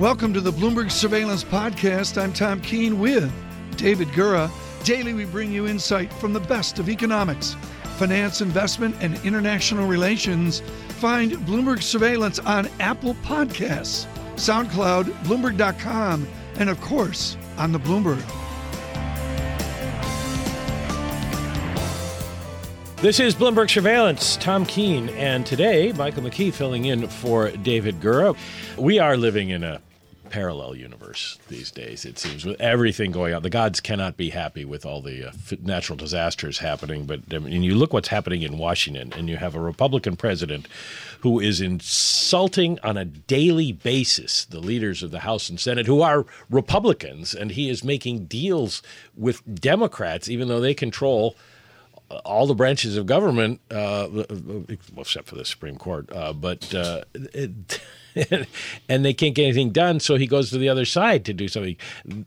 Welcome to the Bloomberg Surveillance Podcast. I'm Tom Keene with David Gura. Daily, we bring you insight from the best of economics, finance, investment, and international relations. Find Bloomberg Surveillance on Apple Podcasts, SoundCloud, Bloomberg.com, and of course, on the Bloomberg. This is Bloomberg Surveillance, Tom Keene, and today Michael McKee filling in for David Gura. We are living in a parallel universe these days, it seems, with everything going on. The gods cannot be happy with all the uh, natural disasters happening. But I mean, you look what's happening in Washington, and you have a Republican president who is insulting on a daily basis the leaders of the House and Senate, who are Republicans, and he is making deals with Democrats, even though they control all the branches of government, uh, except for the Supreme Court. Uh, but uh, and they can't get anything done, so he goes to the other side to do something.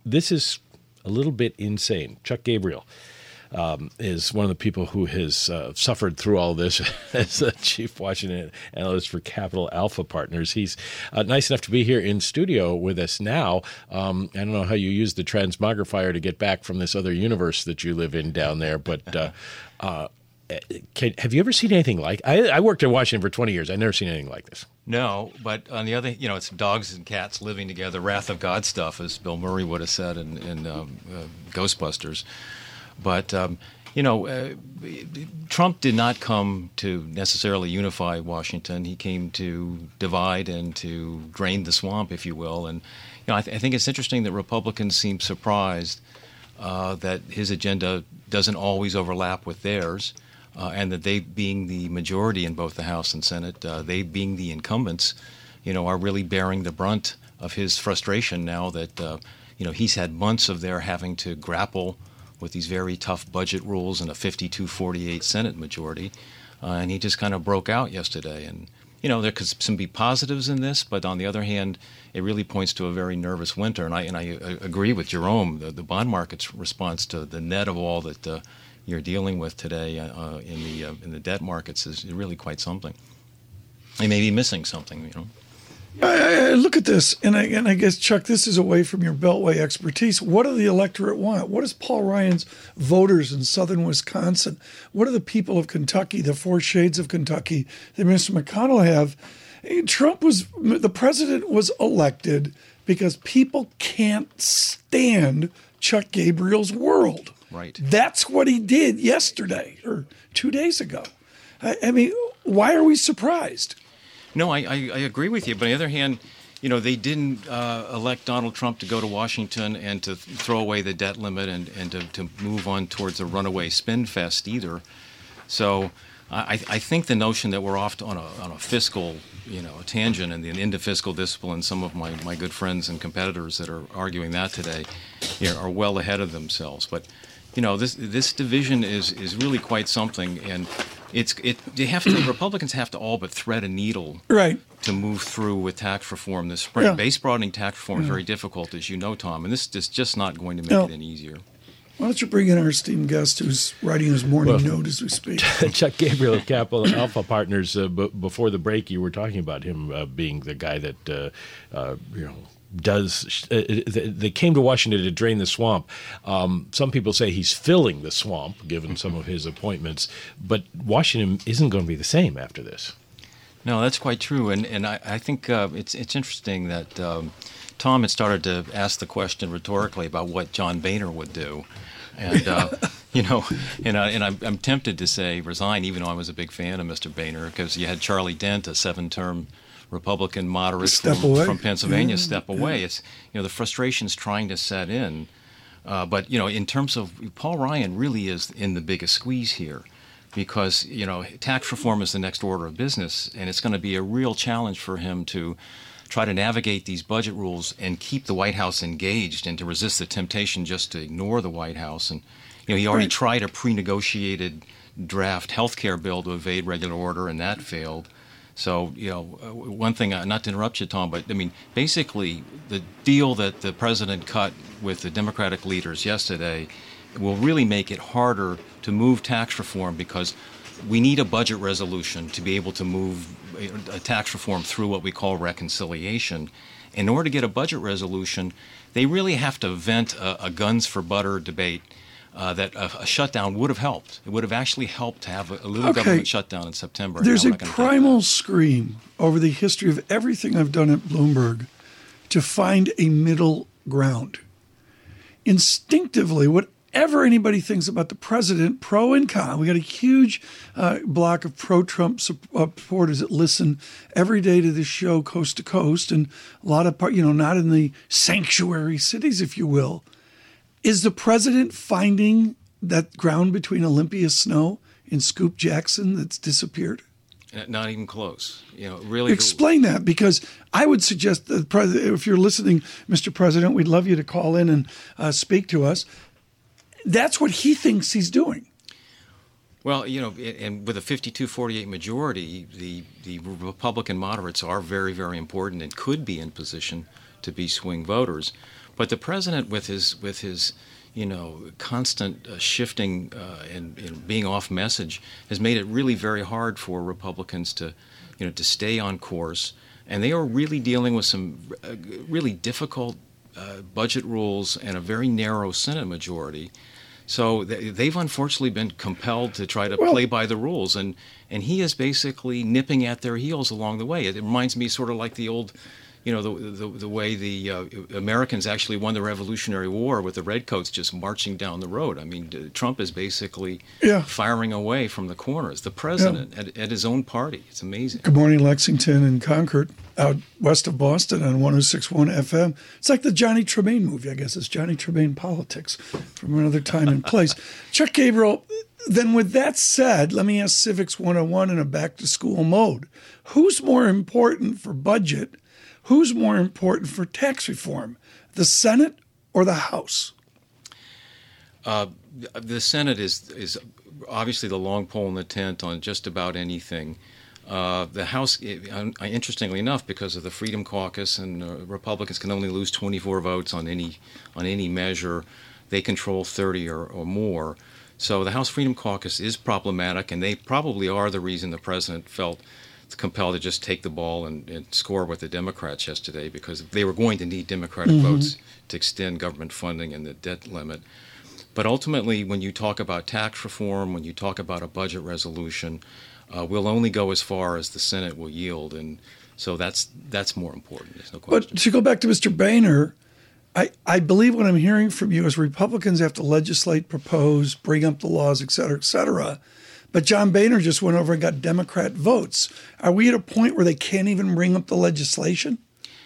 This is a little bit insane. Chuck Gabriel. Um, is one of the people who has uh, suffered through all this as the chief Washington analyst for Capital Alpha Partners. He's uh, nice enough to be here in studio with us now. Um, I don't know how you use the transmogrifier to get back from this other universe that you live in down there, but uh, uh can, have you ever seen anything like? I, I worked in Washington for 20 years. I've never seen anything like this. No, but on the other, you know, it's dogs and cats living together, wrath of God stuff, as Bill Murray would have said in, in um, uh, Ghostbusters. But um, you know, uh, Trump did not come to necessarily unify Washington. He came to divide and to drain the swamp, if you will. And you know, I, th- I think it's interesting that Republicans seem surprised uh, that his agenda doesn't always overlap with theirs uh, and that they, being the majority in both the House and Senate, uh, they being the incumbents, you know, are really bearing the brunt of his frustration now that uh, you know he's had months of their having to grapple with these very tough budget rules and a 52-48 Senate majority, uh, and he just kind of broke out yesterday. And you know, there could some be positives in this, but on the other hand, it really points to a very nervous winter. And I and I uh, agree with Jerome. The, the bond market's response to the net of all that uh, you're dealing with today uh, uh, in the uh, in the debt markets is really quite something. They may be missing something, you know. I, I, look at this, and I, and I guess Chuck, this is away from your Beltway expertise. What do the electorate want? What does Paul Ryan's voters in southern Wisconsin? What do the people of Kentucky, the four shades of Kentucky that Mr. McConnell have? Trump was the president was elected because people can't stand Chuck Gabriel's world. Right. That's what he did yesterday or two days ago. I, I mean, why are we surprised? No, I, I, I, agree with you. But on the other hand, you know, they didn't uh, elect Donald Trump to go to Washington and to throw away the debt limit and, and to, to move on towards a runaway spin fest either. So I, I think the notion that we're off on a, on a fiscal, you know, a tangent and into fiscal discipline, some of my, my good friends and competitors that are arguing that today you know, are well ahead of themselves. But you know this this division is is really quite something, and it's it they have to Republicans have to all but thread a needle right to move through with tax reform this spring. Yeah. Base broadening tax reform is very difficult, as you know, Tom, and this is just not going to make it any easier. Why don't you bring in our esteemed guest who's writing his morning well, note as we speak? Chuck Gabriel of Capital Alpha Partners. Uh, b- before the break, you were talking about him uh, being the guy that uh, uh you know does uh, they came to Washington to drain the swamp. Um, some people say he's filling the swamp, given some of his appointments. But Washington isn't going to be the same after this. No, that's quite true, and and I, I think uh, it's it's interesting that um, Tom had started to ask the question rhetorically about what John Boehner would do, and uh, you know, and I, and I'm, I'm tempted to say resign, even though I was a big fan of Mr. Boehner, because you had Charlie Dent, a seven-term Republican moderate from, from, Pennsylvania yeah, step away. Yeah. It's you know the frustration's trying to set in, uh, but you know in terms of Paul Ryan really is in the biggest squeeze here, because you know tax reform is the next order of business, and it's going to be a real challenge for him to try to navigate these budget rules and keep the White House engaged and to resist the temptation just to ignore the White House. And you know he already right. tried a pre-negotiated draft health care bill to evade regular order, and that failed. So, you know, uh, one thing, uh, not to interrupt you, Tom, but I mean, basically, the deal that the president cut with the Democratic leaders yesterday will really make it harder to move tax reform because we need a budget resolution to be able to move a tax reform through what we call reconciliation. In order to get a budget resolution, they really have to vent a, a guns for butter debate. Uh, that a, a, shutdown would have helped. It would have actually helped to have a, a little Okay. government shutdown in September. There's a we're not gonna take primal scream over the history of everything I've done at Bloomberg to find a middle ground. Instinctively, whatever anybody thinks about the president, pro and con, we got a huge uh, block of pro Trump supporters that listen every day to this show, coast to coast, and a lot of, part, you know, not in the sanctuary cities, if you will. Is the president finding that ground between Olympia Snowe and Scoop Jackson that's disappeared? Not even close. You know, really. Explain that because I would suggest that if you're listening, Mr. President, we'd love you to call in and uh, speak to us. That's what he thinks he's doing. Well, you know, and with a 52-48 majority, the the Republican moderates are very, very important and could be in position to be swing voters. But the president, with his with his you know constant uh, shifting uh, and, being off message, has made it really very hard for Republicans to you know to stay on course. And they are really dealing with some uh, really difficult uh, budget rules and a very narrow Senate majority. So th- they've unfortunately been compelled to try to Well- play by the rules, and and he is basically nipping at their heels along the way. It, it reminds me sort of like the old, you know, the the, the way the uh, Americans actually won the Revolutionary War with the redcoats just marching down the road. I mean, Trump is basically Yeah. firing away from the corners. The president at, at his own party. It's amazing. Good morning, Lexington and Concord, out west of Boston on 1061 FM. It's like the Johnny Tremain movie, I guess. It's Johnny Tremain politics from another time and place. Chuck Gabriel, then with that said, let me ask Civics 101 in a back to school mode. Who's more important for budget? Who's more important for tax reform? The Senate or the House? the Senate is is obviously the long pole in the tent on just about anything. Uh, the House, uh, interestingly enough, because of the Freedom Caucus and uh, Republicans can only lose 24 votes on any on any measure, they control 30 or, or more. So the House Freedom Caucus is problematic, and they probably are the reason the president felt compelled to just take the ball and, and score with the Democrats yesterday because they were going to need Democratic votes to extend government funding and the debt limit. But ultimately, when you talk about tax reform, when you talk about a budget resolution, uh, we'll only go as far as the Senate will yield, and so that's that's more important. There's no question. But to go back to Mr. Boehner, I, I believe what I'm hearing from you is Republicans have to legislate, propose, bring up the laws, et cetera, et cetera. But John Boehner just went over and got Democrat votes. Are we at a point where they can't even bring up the legislation,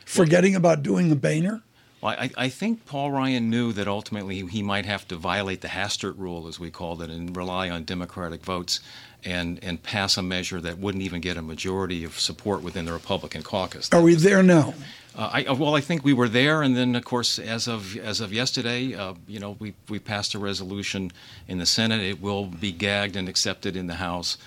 forgetting about doing the Boehner? Well, I, I think Paul Ryan knew that ultimately he might have to violate the Hastert rule, as we called it, and rely on Democratic votes and, and pass a measure that wouldn't even get a majority of support within the Republican caucus. Are we there now? Uh, I, well, I think we were there, and then, of course, as of as of yesterday, uh, you know, we we passed a resolution in the Senate. It will be gagged and accepted in the House.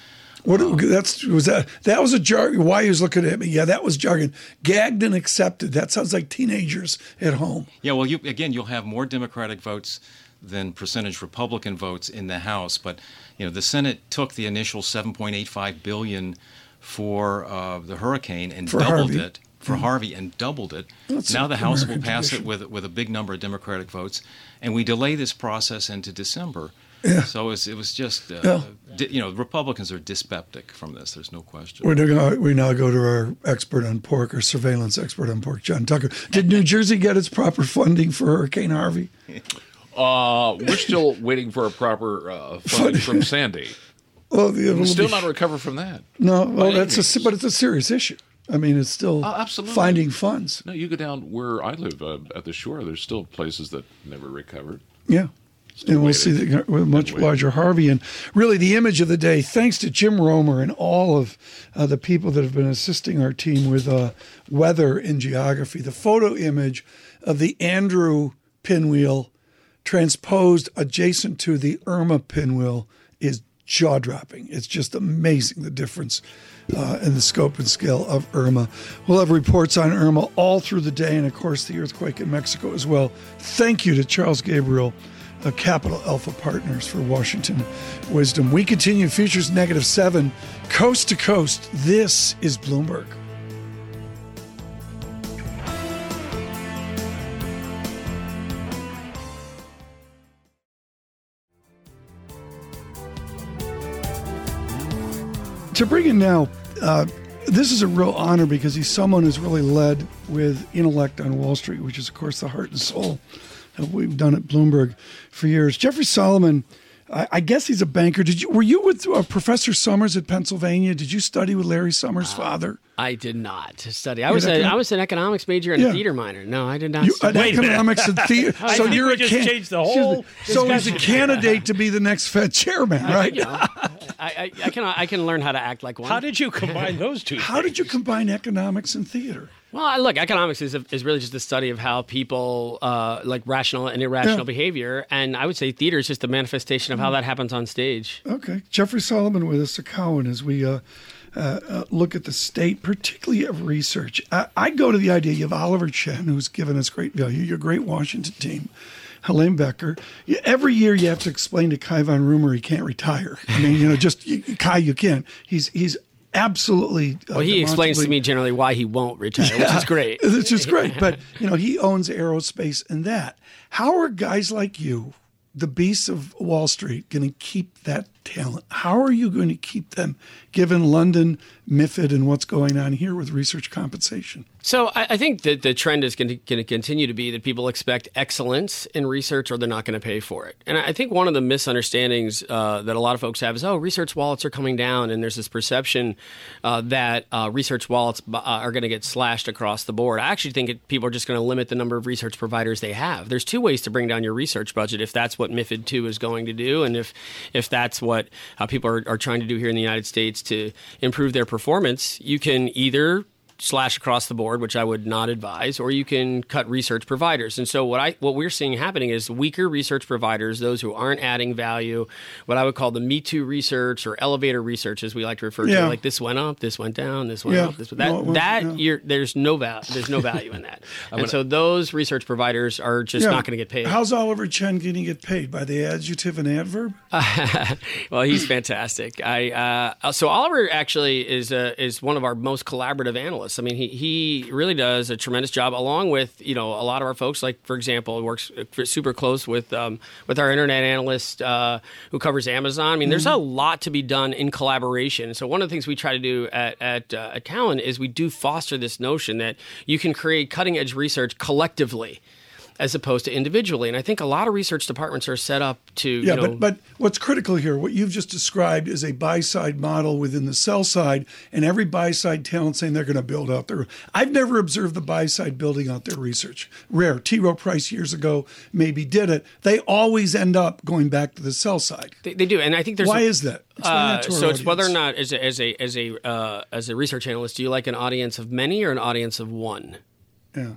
What that's was that that was a jargon. Why he was looking at me? Yeah, that was jargon. Gagged and accepted. That sounds like teenagers at home. Yeah, well, you, again, you'll have more Democratic votes than percentage Republican votes in the House, but you know, the Senate took the initial 7.85 billion for uh, the hurricane and For doubled Harvey. it for Harvey and doubled it. That's now the House will pass tradition. it with with a big number of Democratic votes, and we delay this process into December. Yeah. So it was, it was just, uh, Yeah. di- you know, Republicans are dyspeptic from this. There's no question. We're now, we now go to our expert on pork, our surveillance expert on pork, John Tucker. Did New Jersey get its proper funding for Hurricane Harvey? Uh, we're still waiting for a proper uh, funding from Sandy. Well, the, We're still not recovered from that. No, well, any that's a but it's a serious issue. I mean, it's still Oh, absolutely. finding funds. No, you go down where I live uh, at the shore. There's still places that never recovered. Yeah. And we'll see the with much larger Harvey. And really, the image of the day, thanks to Jim Romer and all of uh, the people that have been assisting our team with uh, weather and geography, the photo image of the Andrew pinwheel transposed adjacent to the Irma pinwheel is jaw dropping. It's just amazing the difference uh, in the scope and scale of Irma. We'll have reports on Irma all through the day, and of course, the earthquake in Mexico as well. Thank you to Charles Gabriel. Uh, Capital Alpha Partners for Washington Wisdom. We continue Futures Negative 7, coast to coast. This is Bloomberg. To bring in now, uh, this is a real honor because he's someone who's really led with intellect on Wall Street, which is, of course, the heart and soul of we've done at Bloomberg for years. Jeffrey Solomon, I, I guess he's a banker. Did you were you with uh, Professor Summers at Pennsylvania? Did you study with Larry Summers' father? I did not study. I was a, I was an economics major and Yeah. a theater minor. No, I did not. You, study. an economics and theater. So you're a just can- changed the whole So he's a candidate to be the next Fed chairman, right? You know, I, I, I can I can learn how to act like one. How did you combine those two? How did you combine economics and theater? Well, I- look, economics is, is really just the study of how people uh, like rational and irrational Yeah. behavior, and I would say theater is just a manifestation of how that happens on stage. Okay, Jeffrey Solomon with us at Cowen as we uh, uh, uh, look at the state, particularly of research. I, I go to the idea you have Oliver Chen, who's given us great value, your great Washington team, Helane Becker. Every year you have to explain to Cai von Rumohr he can't retire. I mean, you know, just you, Kai, you can't. He's he's absolutely. Uh, Well, he explains to me generally why he won't retire, which is great. Which is great. But, you know, he owns aerospace and that. How are guys like you, the beasts of Wall Street, going to keep that talent? How are you going to keep them given London, MIFID, and what's going on here with research compensation? So I, I think that the trend is going to continue to be that people expect excellence in research, or they're not going to pay for it. And I think one of the misunderstandings uh, that a lot of folks have is, oh, research wallets are coming down, and there's this perception uh, that uh, research wallets uh, are going to get slashed across the board. I actually think it, people are just going to limit the number of research providers they have. There's two ways to bring down your research budget if that's what MIFID two is going to do, and if if that's what uh, people are, are trying to do here in the United States to improve their performance. You can either slash across the board, which I would not advise, or you can cut research providers. And so what I what we're seeing happening is weaker research providers, those who aren't adding value, what I would call the Me Too research or elevator research, as we like to refer Yeah. to, like this went up, this went down, this went Yeah. up, this that No, went- that yeah. you're, there's no value there's no value in that. and so those research providers are just not going to get paid. How's Oliver Chen going to get paid? By the adjective and adverb? well, he's fantastic. I uh, so Oliver actually is a, is one of our most collaborative analysts. I mean, he he really does a tremendous job, along with you know a lot of our folks. Like for example, works super close with um, with our internet analyst uh, who covers Amazon. I mean, there's a lot to be done in collaboration. So one of the things we try to do at at, uh, at Cowen is we do foster this notion that you can create cutting edge research collectively. As opposed to individually, and I think a lot of research departments are set up to Yeah, you know, but but what's critical here, what you've just described is a buy side model within the sell side, and every buy side talent saying they're going to build out their. I've never observed the buy side building out their research. Rare. T. Rowe Price years ago maybe did it. They always end up going back to the sell side. They, they do, and I think there's Why a- is that? Uh, that to so it's whether or not as a as a as a uh, as a research analyst, do you like an audience of many or an audience of one? Yeah.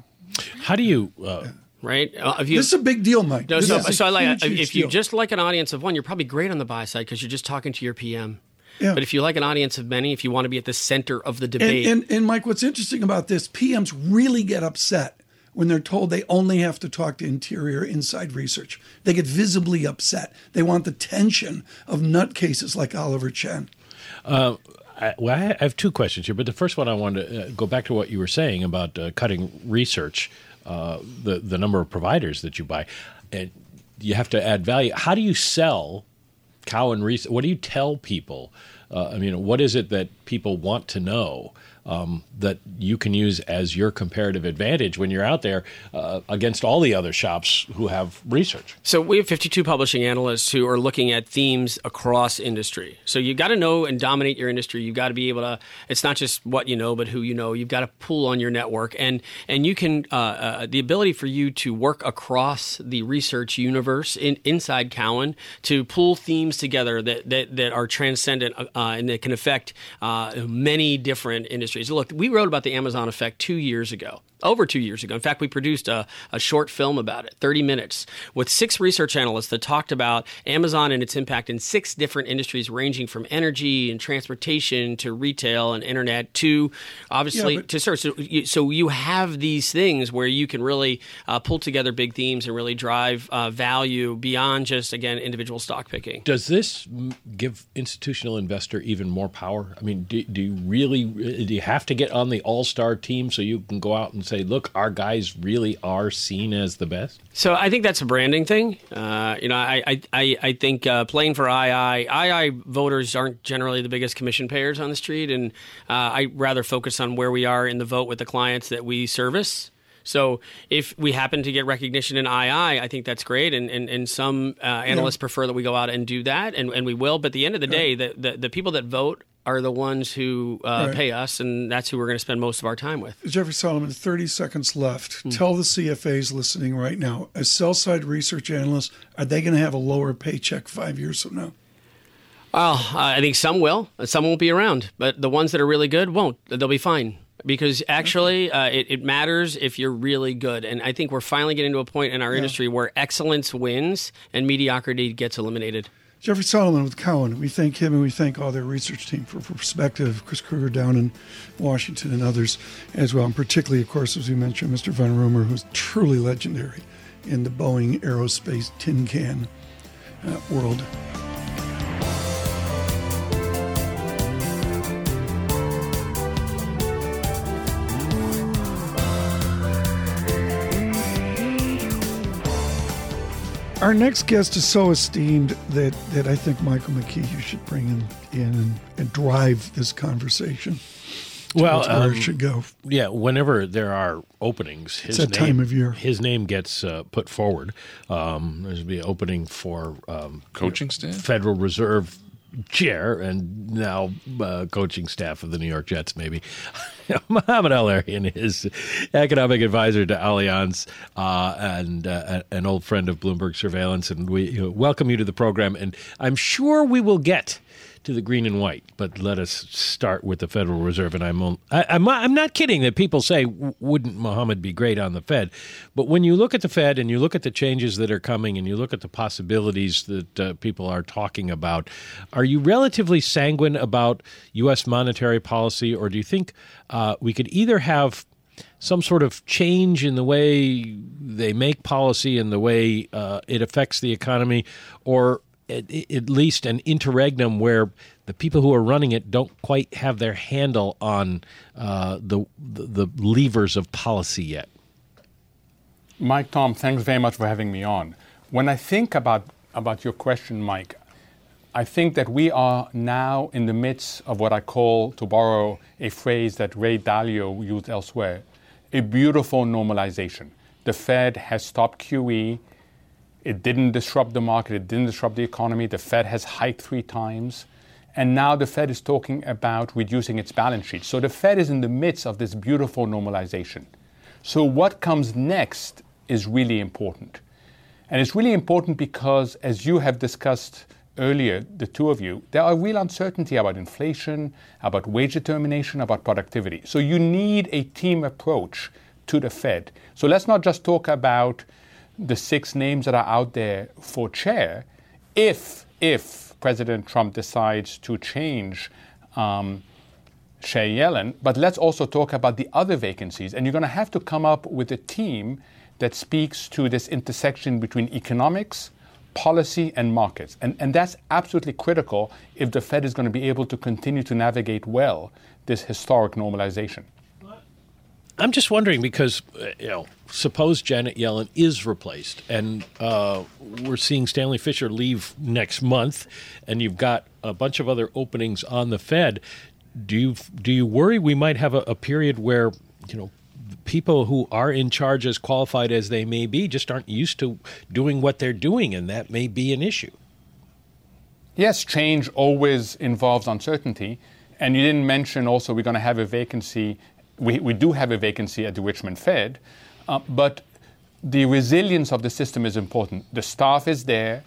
How do you? Uh, Right? Uh, if you, This is a big deal, Mike. no, This so, is so I like huge, huge if you deal. just like an audience of one, you're probably great on the buy side because you're just talking to your PM. Yeah. But if you like an audience of many, if you want to be at the center of the debate, and, and Mike, what's interesting about this, PMs really get upset when they're told they only have to talk to interior inside research. They get visibly upset. They want the tension of nutcases like Oliver Chen. I, well, I have two questions here, but the first one I wanted to uh, go back to what you were saying about uh, cutting research, uh, the the number of providers that you buy, and you have to add value. How do you sell Cowen research? What do you tell people? Uh, I mean, what is it that people want to know um, that you can use as your comparative advantage when you're out there uh, against all the other shops who have research? So we have 52 publishing analysts who are looking at themes across industry. So you've got to know and dominate your industry. You've got to be able to. It's not just what you know, but who you know. You've got to pull on your network, and and you can uh, uh, the ability for you to work across the research universe in, inside Cowen to pull themes together that that, that are transcendent uh, and that can affect uh, many different industries. Look, we wrote about the Amazon effect two years ago over two years ago. In fact, we produced a, a short film about it, 30 minutes, with six research analysts that talked about Amazon and its impact in six different industries, ranging from energy and transportation to retail and internet to obviously Yeah, but- to search. So you, so you have these things where you can really uh, pull together big themes and really drive uh, value beyond just, again, individual stock picking. Does this give institutional investor even more power? I mean, do, do you really do you have to get on the all star team so you can go out and say, say, look, our guys really are seen as the best? So I think that's a branding thing. Uh, you know, I I, I think uh, playing for II, II voters aren't generally the biggest commission payers on the street, and uh, I rather focus on where we are in the vote with the clients that we service. So if we happen to get recognition in II, I think that's great, and and, and some uh, analysts yeah. prefer that we go out and do that, and, and we will. But at the end of the day, the, the, the people that vote are the ones who uh, right. pay us, and that's who we're going to spend most of our time with. Jeffrey Solomon, 30 seconds left. Mm. Tell the CFAs listening right now, as sell side research analysts, are they going to have a lower paycheck five years from now? Well, I think some will. Some won't be around, but the ones that are really good won't. They'll be fine because actually uh, it, it, matters if you're really good and i think we're finally getting to a point in our yeah. industry where excellence wins and mediocrity gets eliminated Jeffrey Solomon with Cowen. We thank him and we thank all their research team for, perspective, Chris Krueger down in Washington and others as well. And particularly, of course, as we mentioned, Mr. Van Rumohr, who's truly legendary in the Boeing aerospace tin can uh, world. Our next guest is so esteemed that, that I think Michael McKee, you should bring him in and, and drive this conversation. Well, where um, it should go. Yeah, whenever there are openings, his it's that name, time of year. His name gets uh, put forward. Um, there's be an opening for um, coaching staff, Federal Reserve chair and now uh, coaching staff of the New York Jets, maybe. Mohamed El-Erian is economic advisor to Allianz uh, and uh, an old friend of Bloomberg Surveillance. And we welcome you to the program. And I'm sure we will get to the green and white. But let us start with the Federal Reserve. And I'm I, am I'm not kidding that people say wouldn't Mohamed be great on the Fed, but when you look at the Fed and you look at the changes that are coming and you look at the possibilities that uh, people are talking about, are you relatively sanguine about U.S. monetary policy, or do you think uh, we could either have some sort of change in the way they make policy and the way uh, it affects the economy, or at, at, least an interregnum where the people who are running it don't quite have their handle on uh, the, the, the levers of policy yet. Mike, Tom, thanks very much for having me on. When I think about about your question, Mike, I think that we are now in the midst of what I call, to borrow a phrase that Ray Dalio used elsewhere, a beautiful normalization. The Fed has stopped QE. It didn't disrupt the market, it didn't disrupt the economy. The Fed has hiked three times. And now the Fed is talking about reducing its balance sheet. So the Fed is in the midst of this beautiful normalization. So what comes next is really important. And it's really important because, as you have discussed earlier, the two of you, there are real uncertainty about inflation, about wage determination, about productivity. So you need a team approach to the Fed. So let's not just talk about the six names that are out there for chair, if if President Trump decides to change um, Chair Yellen, but let's also talk about the other vacancies. And you're going to have to come up with a team that speaks to this intersection between economics, policy, and markets. And, and that's absolutely critical if the Fed is going to be able to continue to navigate well this historic normalization. I'm just wondering because uh, you know, suppose Janet Yellen is replaced, and uh, we're seeing Stanley Fischer leave next month, and you've got a bunch of other openings on the Fed. Do you do you worry we might have a, a period where you know people who are in charge, as qualified as they may be, just aren't used to doing what they're doing, and that may be an issue? Yes, change always involves uncertainty. And you didn't mention also we're going to have a vacancy we, we do have a vacancy at the Richmond Fed, uh, but the resilience of the system is important. The staff is there,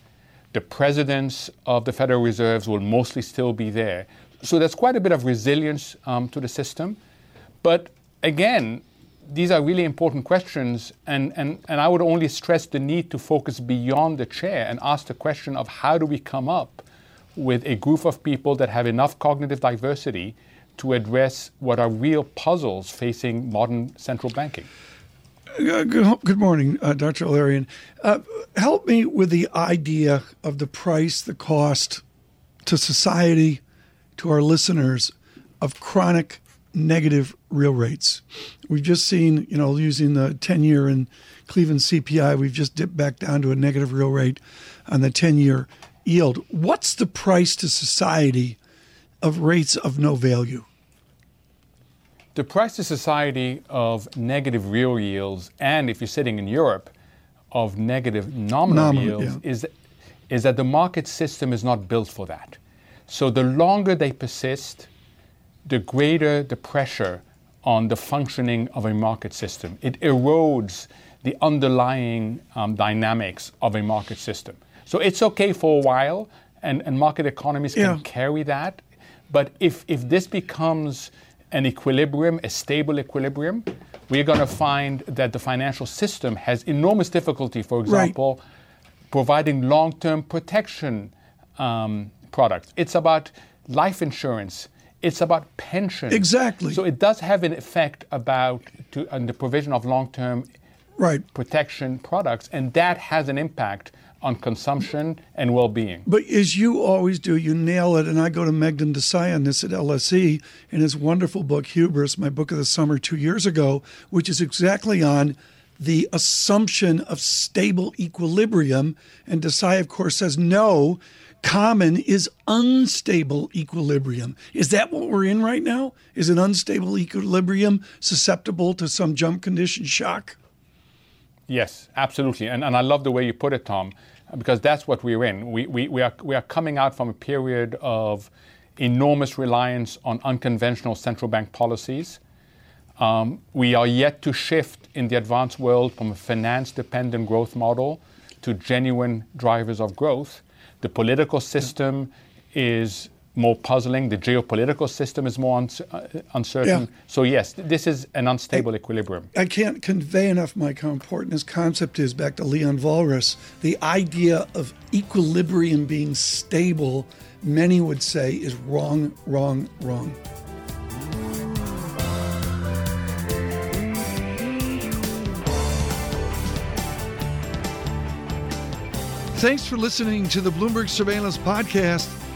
the presidents of the Federal Reserves will mostly still be there. So there's quite a bit of resilience um, to the system. But again, these are really important questions, and, and, and I would only stress the need to focus beyond the chair and ask the question of how do we come up with a group of people that have enough cognitive diversity to address what are real puzzles facing modern central banking. Uh, good, morning, uh, Dr. El-Erian. Uh, help me with the idea of the price, the cost to society, to our listeners of chronic negative real rates. We've just seen, you know, using the 10 year in Cleveland CPI, we've just dipped back down to a negative real rate on the 10 year yield. What's the price to society of rates of no value? The price to society of negative real yields, and if you're sitting in Europe, of negative nominal, Nominal, yields, yeah. is, is that the market system is not built for that. So the longer they persist, the greater the pressure on the functioning of a market system. It erodes the underlying um, dynamics of a market system. So it's okay for a while, and, and market economies can Yeah. carry that. But if, if this becomes an equilibrium, a stable equilibrium, we're going to find that the financial system has enormous difficulty, for example, providing long term protection um, products. It's about life insurance. It's about pension. Exactly. So it does have an effect about to, on the provision of long term Right. protection products, and that has an impact on consumption and well being. But as you always do, you nail it. And I go to Meghnad Desai on this at LSE in his wonderful book, Hubris, my book of the summer two years ago, which is exactly on the assumption of stable equilibrium. And Desai, of course, says no, common is unstable equilibrium. Is that what we're in right now? Is an unstable equilibrium susceptible to some jump condition shock? Yes, absolutely. And, and I love the way you put it, Tom, because that's what we're in. We, we, we, are, we are coming out from a period of enormous reliance on unconventional central bank policies. Um, we are yet to shift in the advanced world from a finance dependent growth model to genuine drivers of growth. The political system is more puzzling, the geopolitical system is more uns- uh, uncertain. Yeah. So, yes, this is an unstable equilibrium. I can't convey enough, Mike, how important this concept is back to Leon Walras. The idea of equilibrium being stable, many would say, is wrong, wrong, wrong. Thanks for listening to the Bloomberg Surveillance Podcast.